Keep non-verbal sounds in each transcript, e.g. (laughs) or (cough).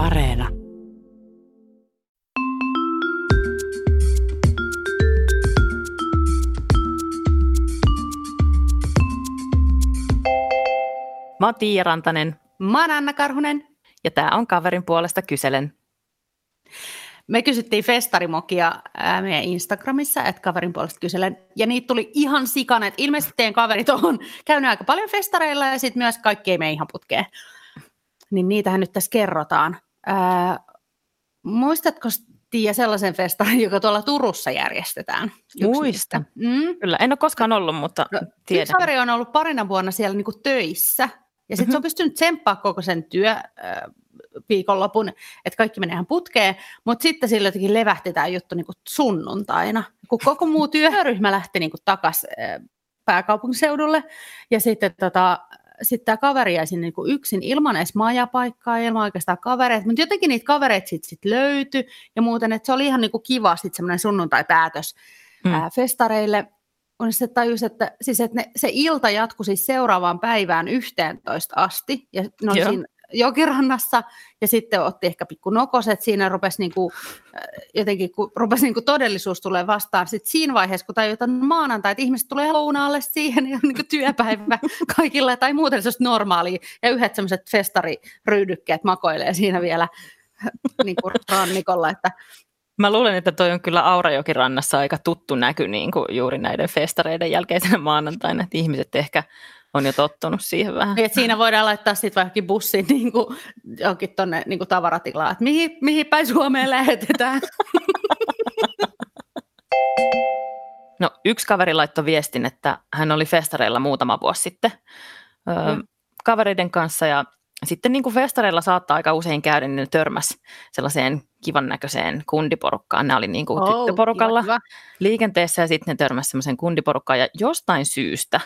Areena. Mä oon Tiia Rantanen Mä oon Anna Karhunen. ja tää on kaverin puolesta kyselen. Me kysyttiin festarimokia ää, meidän Instagramissa, että kaverin puolesta kyselen. Ja niitä tuli ihan sikana, että ilmeisesti teidän kaverit on käynyt aika paljon festareilla ja sitten myös kaikki ei mene ihan putkeen. Niin niitähän nyt tässä kerrotaan. Ää, muistatko Tiia sellaisen festarin, (laughs) joka tuolla Turussa järjestetään? Yksi niistä. Mm. Kyllä, en ole koskaan ollut, mutta No, yksi tiedän. kaveri on ollut parina vuonna siellä niinku töissä, ja sitten mm-hmm. se on pystynyt tsemppaa koko sen työ äh, viikonlopun, että kaikki menee ihan putkeen, mutta sitten sillä jotenkin levähti tämä juttu niinku sunnuntaina, kun koko muu (laughs) työryhmä lähti niinku takaisin pääkaupunkiseudulle, ja sitten tota, sitten tämä kaveri jäi sinne niinku yksin ilman edes majapaikkaa, ilman oikeastaan kavereita, mutta jotenkin niitä kavereita sitten sit löytyi, ja muuten, että se oli ihan niinku kiva sitten semmoinen sunnuntai-päätös Mm. ää, festareille, on se tajus, että, siis, että ne, se ilta jatkui siis seuraavaan päivään 11 asti, ja ne oli Joo. siinä jokirannassa, ja sitten otti ehkä pikku nokoset, siinä rupesi niinku, äh, jotenkin, kun rupesi niinku todellisuus tulee vastaan, sitten siinä vaiheessa, kun tajutaan maanantai, että ihmiset tulee lounaalle siihen, (laughs) ja on niinku työpäivä (laughs) kaikilla, tai muuten se normaalia, ja yhdet semmoiset festariryydykkeet makoilee siinä vielä niinku (laughs) rannikolla, että Mä luulen, että toi on kyllä Aurajoki rannassa aika tuttu näky niin kuin juuri näiden festareiden jälkeisenä maanantaina, että ihmiset ehkä on jo tottunut siihen vähän. Niin, siinä voidaan laittaa sitten vaikka bussin niin kuin, johonkin tuonne niin tavaratilaan, että mihin, mihin päin Suomeen lähetetään. No yksi kaveri laittoi viestin, että hän oli festareilla muutama vuosi sitten öö, Mm. kavereiden kanssa ja sitten niin kuin festareilla saattaa aika usein käydä, niin ne törmäs sellaiseen kivan näköiseen kundiporukkaan. Nämä oli niin kuin oh, tyttöporukalla kiva, liikenteessä ja sitten ne törmäsi semmoiseen kundiporukkaan ja jostain syystä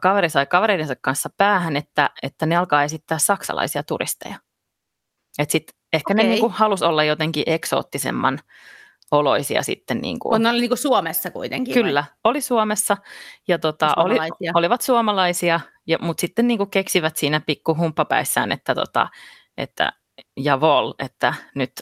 kaveri sai kavereidensa kanssa päähän, että, että ne alkaa esittää saksalaisia turisteja. Et sit ehkä ne Okei. niin kuin halusi olla jotenkin eksoottisemman oloisia sitten. Niin kuin, ne oli niin kuin Suomessa kuitenkin. Kyllä, oli Suomessa ja tota, oli, olivat suomalaisia, ja, mutta sitten niin kuin keksivät siinä pikku humppapäissään, että, tota, että javol, että nyt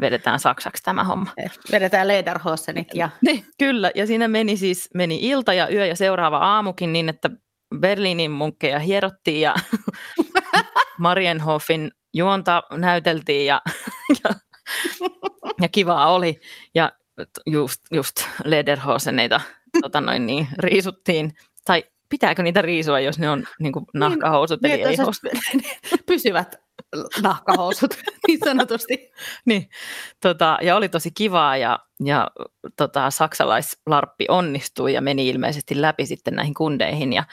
vedetään saksaksi tämä homma. vai? Vedetään Lederhosenit ja (laughs) Niin, kyllä, ja siinä meni siis meni ilta ja yö ja seuraava aamukin niin, että Berliinin munkkeja hierottiin ja (laughs) Marienhofin juonta näyteltiin ja, (laughs) ja, ja kivaa oli. Ja just, just Lederhoseneita tota noin niin, riisuttiin. Tai pitääkö niitä riisua, jos ne on niin kuin nahkahousut, eli niin, ei housut? se- pysyvät nahkahousut (laughs) niin sanotusti. Niin, tota, ja oli tosi kivaa ja, ja tota, saksalaislarppi onnistui ja meni ilmeisesti läpi sitten näihin kundeihin. Ja,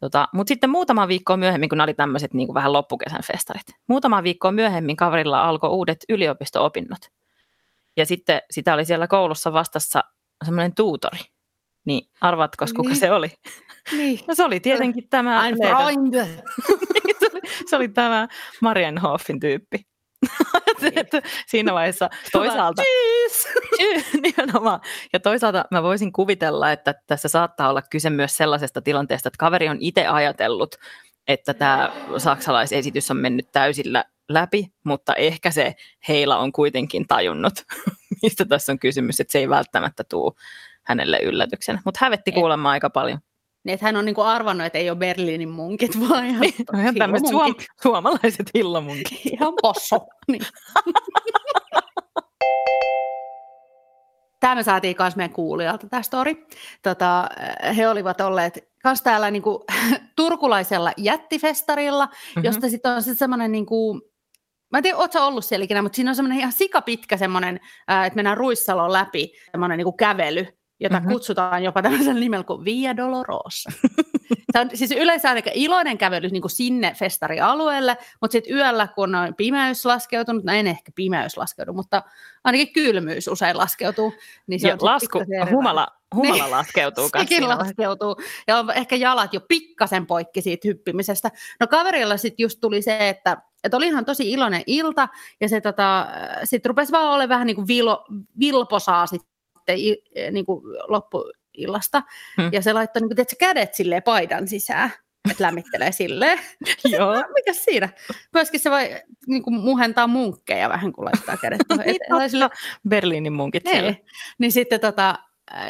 tota, Mutta sitten muutama viikkoa myöhemmin, kun oli tämmöiset niin vähän loppukesän festarit, muutama viikkoa myöhemmin kaverilla alkoi uudet yliopisto-opinnot. Ja sitten sitä oli siellä koulussa vastassa semmoinen tuutori. Niin arvaatko, kuka Niin. se oli? Niin. (laughs) No se oli tietenkin tämä, Ein Freund. (laughs) (laughs) se, oli, tämä Marienhoffin tyyppi. (laughs) Että Siinä vaiheessa (laughs) toisaalta. Nimenomaan. Ja toisaalta mä voisin kuvitella, että tässä saattaa olla kyse myös sellaisesta tilanteesta, että kaveri on itse ajatellut, että tämä saksalaisesitys on mennyt täysillä läpi, mutta ehkä se heila on kuitenkin tajunnut, mistä tässä on kysymys, että se ei välttämättä tule hänelle yllätyksenä. Mutta hävetti kuulemma aika paljon. Niin, että hän on niinku arvannut, että ei ole Berliinin munkit, (laughs) vaan ihan, ihan tämmöiset suom- suomalaiset hillomunkit. (laughs) Ihan posso. Niin. Tämä me saatiin myös meidän kuulijalta tämä story. Tota, he olivat olleet myös täällä niinku, (laughs) turkulaisella jättifestarilla, mm-hmm. josta sitten on sitten semmoinen, niinku, mä en tiedä, ootko ollut siellä ikinä, mutta siinä on semmoinen ihan sikapitkä semmoinen, että mennään Ruissalon läpi, semmoinen niinku kävely, jota Mhm. mm-hmm. kutsutaan jopa tämmöisellä nimellä kuin Via Dolorosa. (laughs) Se on siis yleensä aika iloinen kävely niin kuin sinne festarialueelle, mutta sitten yöllä, kun on pimeys laskeutunut, no en ehkä pimeys laskeudu, mutta ainakin kylmyys usein laskeutuu. Niin se Ja on sit lasku, pikkasen eri humala, (laughs) humala Niin. laskeutuu Sekin laskeutuu. Ja on ehkä jalat jo pikkasen poikki siitä hyppimisestä. No kaverilla sitten just tuli se, että, että oli ihan tosi iloinen ilta, ja se tota, sitten rupesi vaan olemaan vähän niin kuin vilo, vilposaa sitten niin kuin loppuillasta. Hmm. Ja se laittoi niin kuin, tiedätkö, kädet silleen paidan sisään. että lämmittelee silleen. (laughs) Joo. (laughs) Mikä siinä? Myöskin se voi niin kuin muhentaa munkkeja vähän, kun laittaa kädet tuohon (laughs) Niin eteen. Berliinin munkit siellä. niin. niin sitten tota,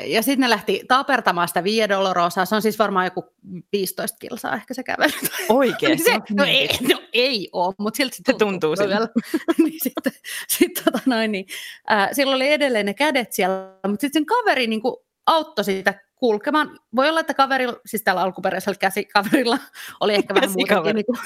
ja sitten ne lähti tapertamaan sitä Via Dolorosaa. Se on siis varmaan joku 15 kilsaa ehkä se kävely. Oikein. (laughs) Niin se, no, ei, no ei ole, mutta silti se Se tuntuu siltä. vielä. (laughs) niin sitten, sit, tota noin, niin, äh, sillä oli edelleen ne kädet siellä, mutta sitten sen kaveri niin kuin, auttoi sitä kulkemaan. Voi olla, että kaverilla, siis tällä alkuperäisellä käsikaverilla oli ehkä vähän niin kuin,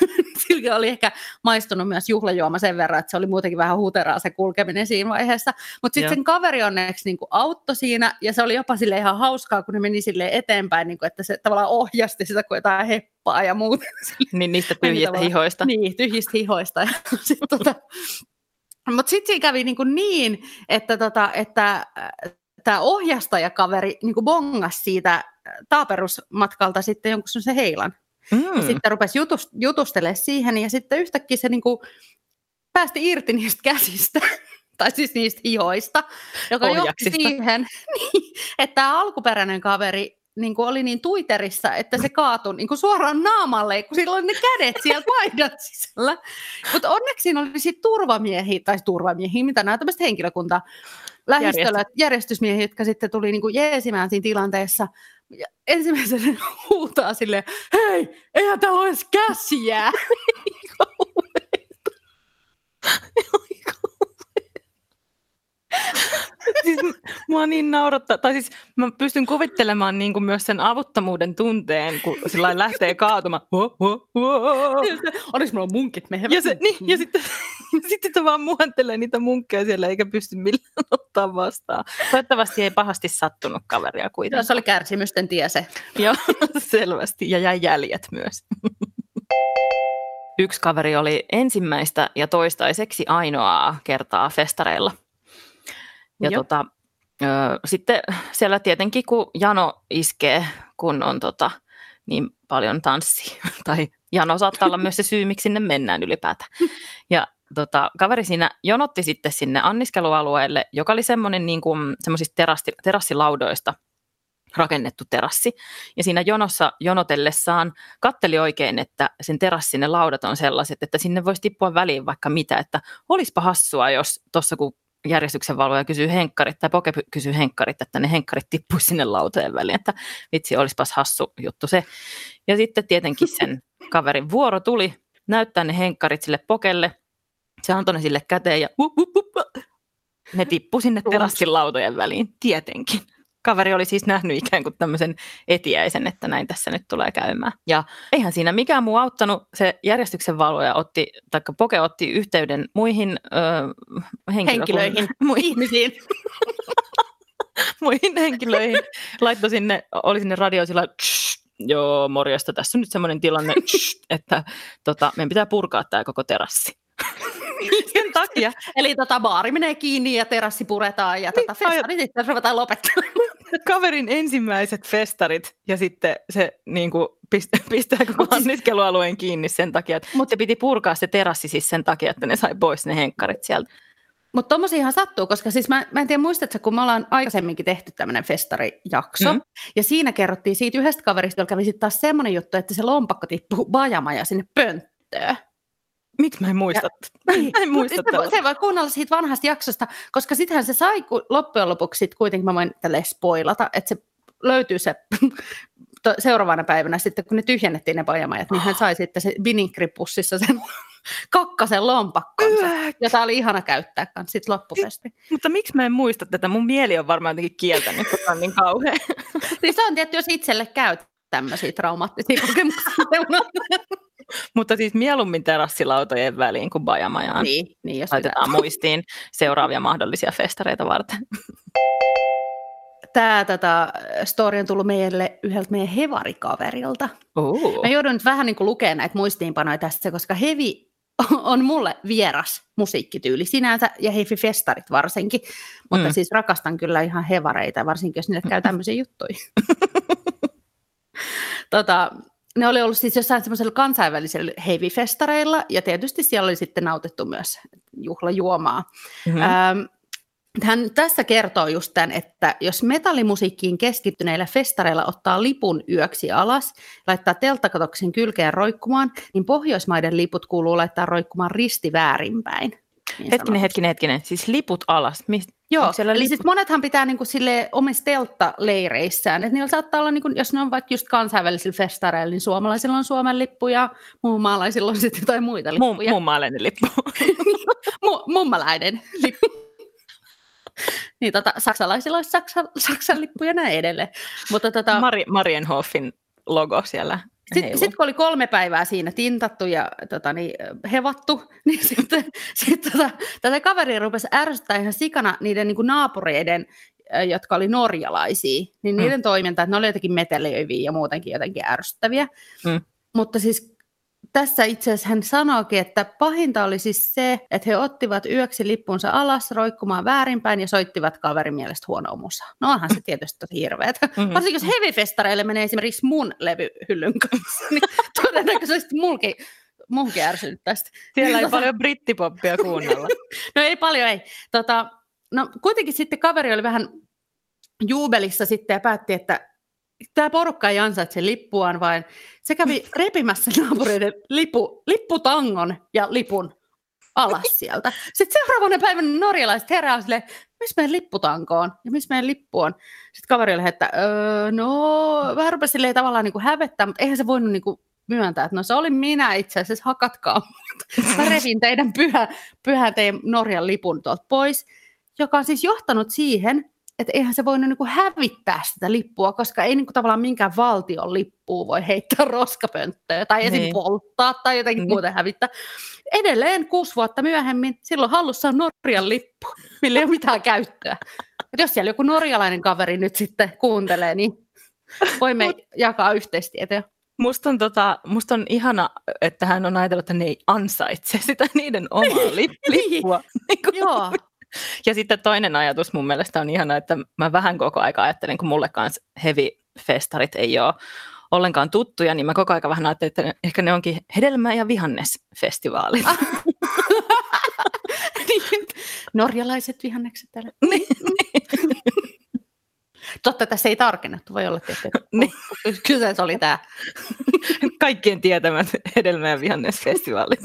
sillä oli ehkä maistunut myös juhlajuoma sen verran, että se oli muutenkin vähän huteraa se kulkeminen siinä vaiheessa. Mutta sitten sen kaveri onneksi niin kuin, auttoi siinä, ja se oli jopa sille ihan hauskaa, kun ne meni sille eteenpäin, niin kuin, että se tavallaan ohjasti sitä, kun jotain heppaa ja muuta. (laughs) Niin niistä tyhjistä hihoista. Niin, tyhjistä hihoista. (laughs) Ja sit tota, mutta sitten siinä kävi niin, niin että, tota, että tämä ohjastajakaveri niin bongasi siitä äh, taaperusmatkalta sitten jonkun se heilan. Mm. Ja sitten rupesi jutust, jutustelemaan siihen ja sitten yhtäkkiä se niin kuin päästi irti niistä käsistä. (laughs) tai siis niistä hihoista, joka johti siihen, (laughs) niin, että tämä alkuperäinen kaveri niin kuin oli niin tuiterissa, että se kaatui niin kuin suoraan naamalle, kun sillä oli ne kädet siellä paidan sisällä. Mutta onneksi siinä oli sit turvamiehiä, tai turvamiehiä, mitä nämä tämmöiset henkilökunta, lähistöllä, järjestysmiehiä, jotka sitten tuli niin kuin jeesimään siinä tilanteessa. Ja ensimmäisenä (laughs) huutaa silleen, hei, eihän täällä ole edes käsiä. (laughs) siis mua niin naurattaa, tai siis mä pystyn kuvittelemaan niin kuin myös sen avuttomuuden tunteen, kun sillä lähtee kaatumaan. (laughs) Ho. Oliko mulla munkit mehän? Ja, se, niin, ja sitten, (laughs) sitten se vaan muhentelee niitä munkkeja siellä, eikä pysty millään ottaa vastaan. Toivottavasti ei pahasti sattunut kaveria kuitenkaan. Se oli kärsimysten tie se. Joo, (laughs) selvästi. Ja jäi jäljet myös. Yksi kaveri oli ensimmäistä ja toistaiseksi ainoaa kertaa festareilla. Ja Joo. tota, ö, sitten siellä tietenkin, kun jano iskee, kun on tota, niin paljon tanssia, (laughs) tai jano saattaa olla myös se syy, miksi sinne mennään ylipäätään. Ja tota, kaveri siinä jonotti sitten sinne anniskelualueelle, joka oli semmoinen niin kuin, semmoisista terassi, terassilaudoista rakennettu terassi. Ja siinä jonossa jonotellessaan katteli oikein, että sen terassin ne laudat on sellaiset, että sinne voisi tippua väliin vaikka mitä, että olispa hassua, jos tuossa kun järjestyksenvalvoja kysyy henkkarit tai poke kysyy henkkarit, että ne henkkarit tippuisi sinne lautojen väliin, että vitsi, olisipas hassu juttu se. Ja sitten tietenkin sen (laughs) kaverin vuoro tuli näyttää ne henkkarit sille pokelle, se antoi ne sille käteen ja wup, wup, wup, ne tippu sinne terassin lautojen väliin, tietenkin. Kaveri oli siis nähnyt ikään kuin tämmöisen etiäisen, että näin tässä nyt tulee käymään. Ja eihän siinä mikään muu auttanut. Se järjestyksen valvoja otti, tai Poke otti yhteyden muihin ö, Henkilöihin, (laughs) muihin, ihmisiin. (laughs) muihin henkilöihin. Laittoi sinne, oli sinne radio sillä lailla, "Tsh, joo morjesta, tässä on nyt semmoinen tilanne, (laughs) tsh, että tota, meidän pitää purkaa tämä koko terassi. Sen takia Eli tota, baari menee kiinni ja terassi puretaan ja tota, Niin, ai- festarit sitten ruvetaan lopettamaan. kaverin ensimmäiset festarit ja sitten se niin kuin, pistää, pistää koko siis- anniskelualueen kiinni sen takia, että Mut- se piti purkaa se terassi siis sen takia, että ne sai pois ne henkkarit sieltä. Mutta tommosiahan sattuu, koska siis mä, mä en tiedä muistatko, kun me ollaan aikaisemminkin tehty tämmöinen festarijakso, Mm. ja siinä kerrottiin siitä yhdestä kaverista, jolla kävi sitten taas semmoinen juttu, että se lompakko tippuu bajamaja sinne pönttöön. Miksi mä en muista? Mä (laughs) en muista se, se voi kuunnella siitä vanhasta jaksosta, koska sittenhän se sai ku, loppujen lopuksi sit kuitenkin, mä voin tälle spoilata, että se löytyy se (laughs) to- seuraavana päivänä sitten, kun ne tyhjennettiin ne pajamajat, niin hän sai sitten se vininkripussissa sen (laughs) kakkasen lompakkonsa, jota oli ihana käyttää kanssa sitten loppufesti. Mutta miksi mä en muista tätä? Mun mieli on varmaan jotenkin kieltänyt, kun on niin kauhean. Niin se on tietty, jos itselle käy tämmöisiä traumaattisia kokemuksia. Mutta siis mieluummin terassilautojen väliin kuin bajamajaan. niin, niin, jos Laitetaan muistiin seuraavia mahdollisia festareita varten. Tämä tota, story on tullut meille yhdeltä meidän hevarikaverilta. Uh. Mä joudun nyt vähän niin kuin lukemaan näitä muistiinpanoja tästä, koska hevi (laughs) on mulle vieras musiikkityyli sinänsä, ja heavy festarit varsinkin. Mutta mm. siis rakastan kyllä ihan hevareita, varsinkin jos niille käy tämmöisiä juttuja. (laughs) tota, ne oli ollut siis jossain semmoisella kansainvälisellä heavy festareilla, ja tietysti siellä oli sitten nautittu myös juhlajuomaa. Mm-hmm. Ähm, hän tässä kertoo just tämän, että jos metallimusiikkiin keskittyneillä festareilla ottaa lipun yöksi alas, laittaa telttakatoksen kylkeen roikkumaan, niin Pohjoismaiden liput kuuluu laittaa roikkumaan risti väärinpäin. Niin Hetkinen, hetkinen, hetkinen. Siis liput alas. Mi- Joo, onko siellä eli lippu- sit monethan pitää niinku sille omissa telttaleireissään, että niillä saattaa olla, niinku, jos ne on vaikka just kansainvälisillä festareilla, niin suomalaisilla on Suomen lippu ja muun maalaisilla on sitten jotain muita lippuja. mun maalainen lippu. (laughs) Mu- mummalainen lippu. (laughs) niin tota, saksalaisilla olisi Saksa, Saksan lippu ja näin edelleen. Mutta tota, Mari, Marienhoffin logo siellä. Sitten sit, kun oli kolme päivää siinä tintattu ja tota, niin, hevattu, (laughs) niin sitten sit, tota, tätä kaveri rupesi ärsyttää ihan sikana niiden niin kuin naapureiden, jotka oli norjalaisia, niin Mm. niiden toiminta, että ne oli jotenkin metelöiviä ja muutenkin jotenkin ärsyttäviä. Mm. Mutta siis tässä itse asiassa hän sanoikin, että pahinta oli siis se, että he ottivat yöksi lippunsa alas roikkumaan väärinpäin ja soittivat kaverin mielestä huonoa musaa. No onhan se tietysti tosi hirveetä. (laughs) Mhm. Varsinkin jos heavy-festareille menee esimerkiksi mun levyhyllyn kanssa, niin (laughs) todennäköisesti mulki, munkin ärsynyt tästä. Siellä ei Tota, paljon brittipoppia kuunnella. (laughs) No ei paljon, ei. Tota, no kuitenkin sitten kaveri oli vähän juubelissa sitten ja päätti, että tämä porukka ei ansaitse lippuaan, vaan se kävi (laughs) repimässä naapureiden lipu, lipputangon ja lipun alas sieltä. Sitten seuraavana päivänä norjalaiset herää silleen, missä meidän lipputanko on ja missä meidän lippu on. Sitten kaveri oli, että öö, no vähän rupesi silleen tavallaan niin kuin hävettää, mutta eihän se voinut niin kuin myöntää, että no se oli minä itse asiassa, hakatkaa mut. Mä revin teidän pyhä, pyhän teidän Norjan lipun tuolta pois, joka on siis johtanut siihen, että eihän se voinut niinku hävittää sitä lippua, koska ei niinku tavallaan minkään valtion lippua voi heittää roskapönttöä tai esim. Niin. polttaa tai jotenkin Niin. muuten (laughs) hävittää. Edelleen kuusi vuotta myöhemmin silloin hallussa on Norjan lippu, millä ei ole mitään käyttöä. Et jos siellä joku norjalainen kaveri nyt sitten kuuntelee, niin voimme jakaa yhteistietoja. Musta on, tota, musta on ihana, että hän on ajatellut, että ne ei ansaitse sitä niiden omaa (laughs) Niin. lippua. Niin kuin- Joo, Ja sitten toinen ajatus mun mielestä on ihana, että mä vähän koko aika ajattelen, kun mulle kanssa heavy-festarit ei ole ollenkaan tuttuja, niin mä koko aika vähän ajattelen, että ehkä ne onkin hedelmä- ja vihannesfestivaalit. (laughs) Niin, Norjalaiset vihannekset täällä. (laughs) Niin. Totta, tässä ei tarkennettu, voi olla tietysti. Niin. Kyseessä oli tämä. Kaikkien tietämät hedelmä- ja vihannesfestivaalit.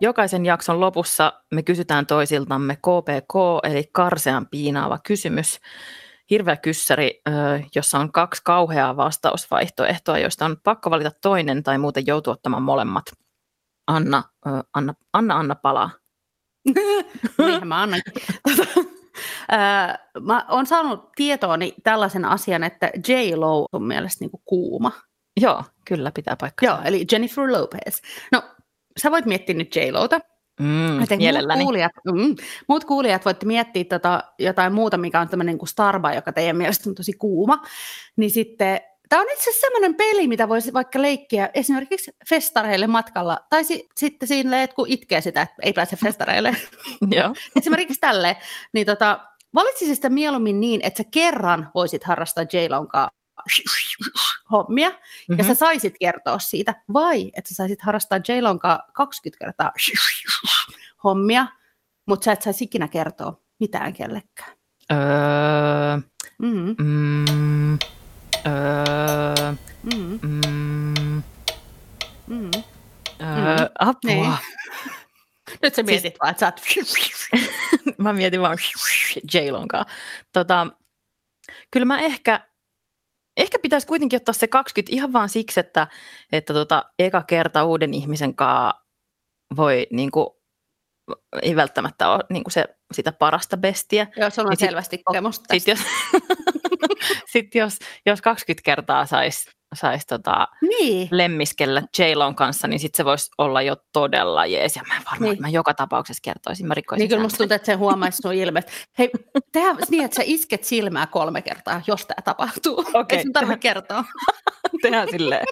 Jokaisen jakson lopussa me kysytään toisiltamme KPK, eli karsean piinaava kysymys. Hirveä kyssäri, jossa on kaksi kauheaa vastausvaihtoehtoa, joista on pakko valita toinen tai muuten joutuu ottamaan molemmat. Anna, Anna, Anna, Anna palaa. (laughs) Niinhän mä annan. Mä oon saanut tietooni tällaisen asian, että J-Lo on mielestä niinku kuuma. Joo, kyllä pitää paikkaa. Joo, eli Jennifer Lopez. No, sä voit miettiä nyt J-Lota. Mm, Joten mielelläni. Muut kuulijat, mm, muut kuulijat voitte miettiä tota, jotain muuta, mikä on tämmöinen kuin Starba, joka teidän mielestä on tosi kuuma. Niin sitten, tämä on itse asiassa semmoinen peli, mitä voisi vaikka leikkiä esimerkiksi festareille matkalla. Tai si- sitten siinä, että kun itkee sitä, että ei pääse festareille. (laughs) Joo. esimerkiksi tälleen. Niin tota, valitsisin sitä mieluummin niin, että sä kerran voisit harrastaa J-Lon (laughs) hommia, ja Mhm. sä saisit kertoa siitä, vai että sä saisit harrastaa kanssa 20 kertaa (laughs) hommia, mutta sä et saisi ikinä kertoa mitään kellekään. Öö, Mm, mm, öö, mm, mm, mm. öö, apua. Niin. (laughs) Nyt sä mietit vaan, että sä oot... mä mietin vaan kanssa. Tota, kyllä mä ehkä, ehkä pitäisi kuitenkin ottaa se 20 ihan vaan siksi, että, että tota, eka kerta uuden ihmisen kanssa voi niin kuin, ei välttämättä ole niin kuin se, sitä parasta bestiä. Joo, sulla on Ja sit- selvästi kokemusta Sitten jos, (laughs) sit jos, jos 20 kertaa saisi sais tota, Niin. lemmiskellä J-Lon kanssa, niin sitten se voisi olla jo todella jees. Ja mä varmaan, Niin. mä joka tapauksessa kertoisin, mä rikkoisin Niin kyllä musta tuntuu, että se huomaisi sun ilmeet. Hei, tehdään niin, että sä isket silmää kolme kertaa, jos tämä tapahtuu. Okei. Ei sun tarvitse kertoa. Tehdään silleen.